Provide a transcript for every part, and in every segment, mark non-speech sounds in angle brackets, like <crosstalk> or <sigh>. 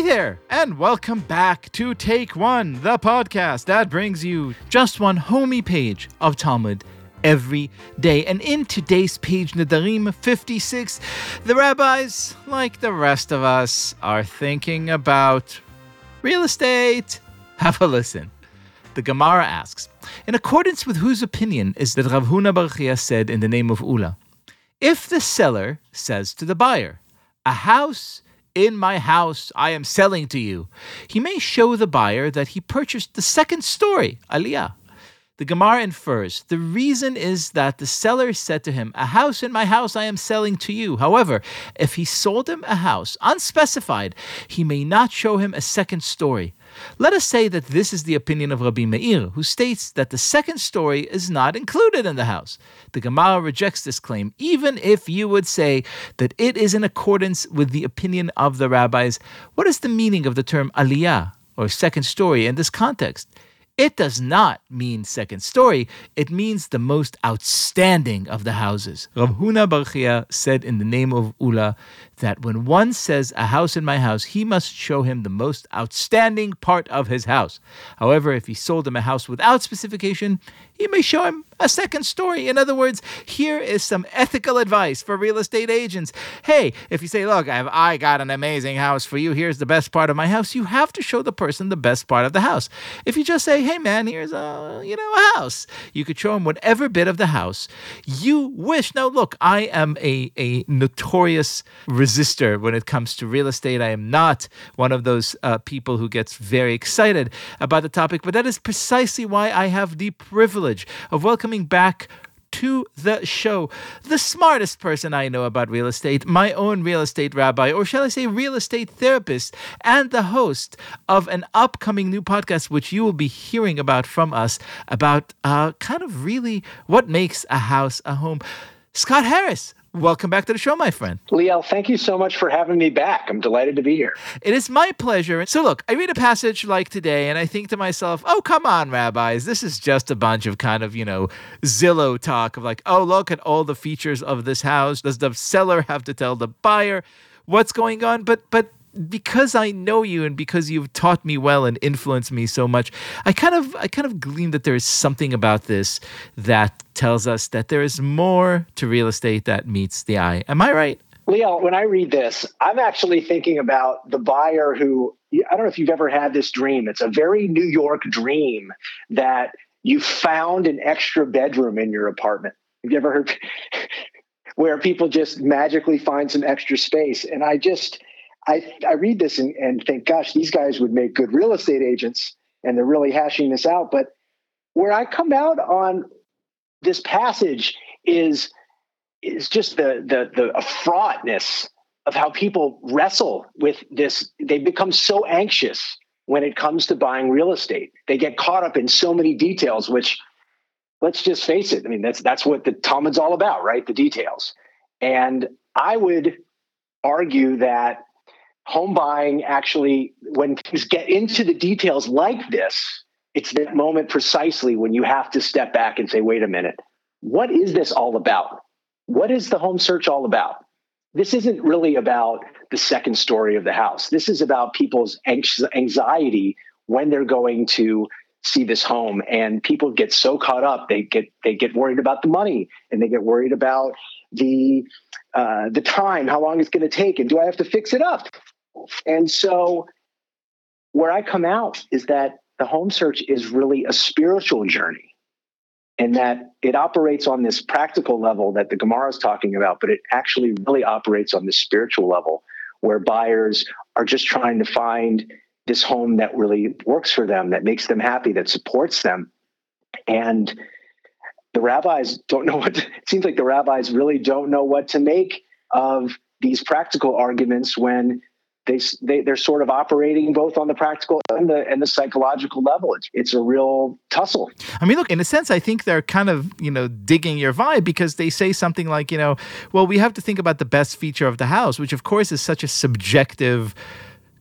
Hey there, and welcome back to Take One, the podcast that brings you just one homey page of Talmud every day. And in today's page, Nedarim 56, the rabbis, like the rest of us, are thinking about real estate. Have a listen. The Gemara asks, in accordance with whose opinion is that Rav Huna Bar Chia said in the name of Ula, if the seller says to the buyer, a house in my house I am selling to you. He may show the buyer that he purchased the second story, Aliyah. The Gemara infers the reason is that the seller said to him, A house in my house I am selling to you. However, if he sold him a house unspecified, he may not show him a second story. Let us say that this is the opinion of Rabbi Meir, who states that the second story is not included in the house. The Gemara rejects this claim, even if you would say that it is in accordance with the opinion of the rabbis. What is the meaning of the term aliyah, or second story, in this context? It does not mean second story, it means the most outstanding of the houses. Rav Huna Bar Chia said in the name of Ula that when one says a house in my house, he must show him the most outstanding part of his house. However, if he sold him a house without specification, he may show him a second story. In other words, here is some ethical advice for real estate agents. Hey, if you say, look, I've, I got an amazing house for you, here's the best part of my house, you have to show the person the best part of the house. If you just say, hey man, here's a, you know, a house, you could show him whatever bit of the house you wish. Now, look, I am a, a notorious resistor when it comes to real estate. I am not one of those uh, people who gets very excited about the topic, but that is precisely why I have the privilege of welcoming back to the show. The smartest person I know about real estate, my own real estate rabbi, or shall I say real estate therapist, and the host of an upcoming new podcast, which you will be hearing about from us, about uh, kind of really what makes a house a home. Scott Harris, Welcome back to the show, my friend. Liel, thank you so much for having me back. I'm delighted to be here. It is my pleasure. So, look, I read a passage like today and I think to myself, oh, come on, rabbis. This is just a bunch of kind of, you know, Zillow talk of like, oh, look at all the features of this house. Does the seller have to tell the buyer what's going on? But, but, because I know you and because you've taught me well and influenced me so much, I kind of I kind of glean that there is something about this that tells us that there is more to real estate that meets the eye. Am I right? Liel, when I read this, I'm actually thinking about the buyer who I don't know if you've ever had this dream. It's a very New York dream that you found an extra bedroom in your apartment. Have you ever heard <laughs> where people just magically find some extra space? And I just I, I read this and, and think, gosh, these guys would make good real estate agents, and they're really hashing this out. But where I come out on this passage is is just the the the fraughtness of how people wrestle with this. They become so anxious when it comes to buying real estate. They get caught up in so many details, which let's just face it. I mean, that's that's what the Talmud's all about, right? The details. And I would argue that home buying actually, when things get into the details like this, it's that moment precisely when you have to step back and say, wait a minute, what is this all about? What is the home search all about? This isn't really about the second story of the house. This is about people's anxiety when they're going to see this home and people get so caught up they get they get worried about the money and they get worried about the uh, the time how long it's going to take and do i have to fix it up and so, where I come out is that the home search is really a spiritual journey and that it operates on this practical level that the Gemara is talking about, but it actually really operates on this spiritual level where buyers are just trying to find this home that really works for them, that makes them happy, that supports them. And the rabbis don't know what to, it seems like the rabbis really don't know what to make of these practical arguments when they, they they're sort of operating both on the practical and the and the psychological level. It's it's a real tussle. I mean, look, in a sense, I think they're kind of you know digging your vibe because they say something like you know, well, we have to think about the best feature of the house, which of course is such a subjective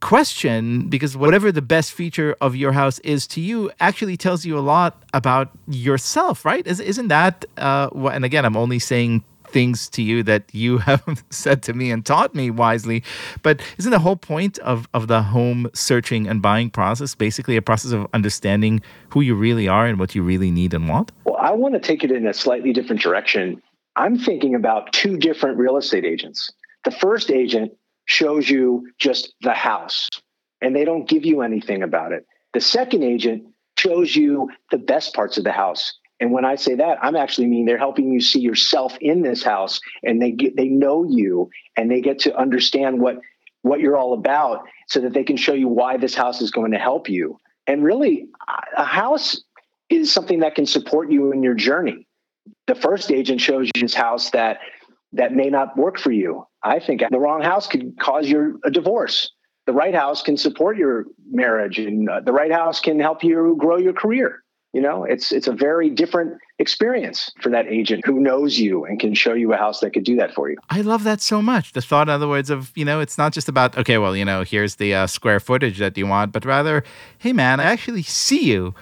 question because whatever the best feature of your house is to you actually tells you a lot about yourself, right? Is, isn't that, uh, and again, I'm only saying things to you that you <laughs> have said to me and taught me wisely. But isn't the whole point of, of the home searching and buying process basically a process of understanding who you really are and what you really need and want? Well, I want to take it in a slightly different direction. I'm thinking about two different real estate agents. The first agent shows you just the house and they don't give you anything about it. The second agent shows you the best parts of the house and when I say that, I'm actually mean they're helping you see yourself in this house, and they get they know you, and they get to understand what what you're all about, so that they can show you why this house is going to help you. And really, a house is something that can support you in your journey. The first agent shows you this house that that may not work for you. I think the wrong house could cause you a divorce. The right house can support your marriage, and uh, the right house can help you grow your career you know it's it's a very different experience for that agent who knows you and can show you a house that could do that for you i love that so much the thought in other words of you know it's not just about okay well you know here's the uh, square footage that you want but rather hey man i actually see you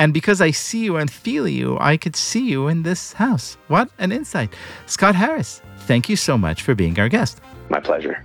and because I see you and feel you, I could see you in this house. What an insight. Scott Harris, thank you so much for being our guest. My pleasure.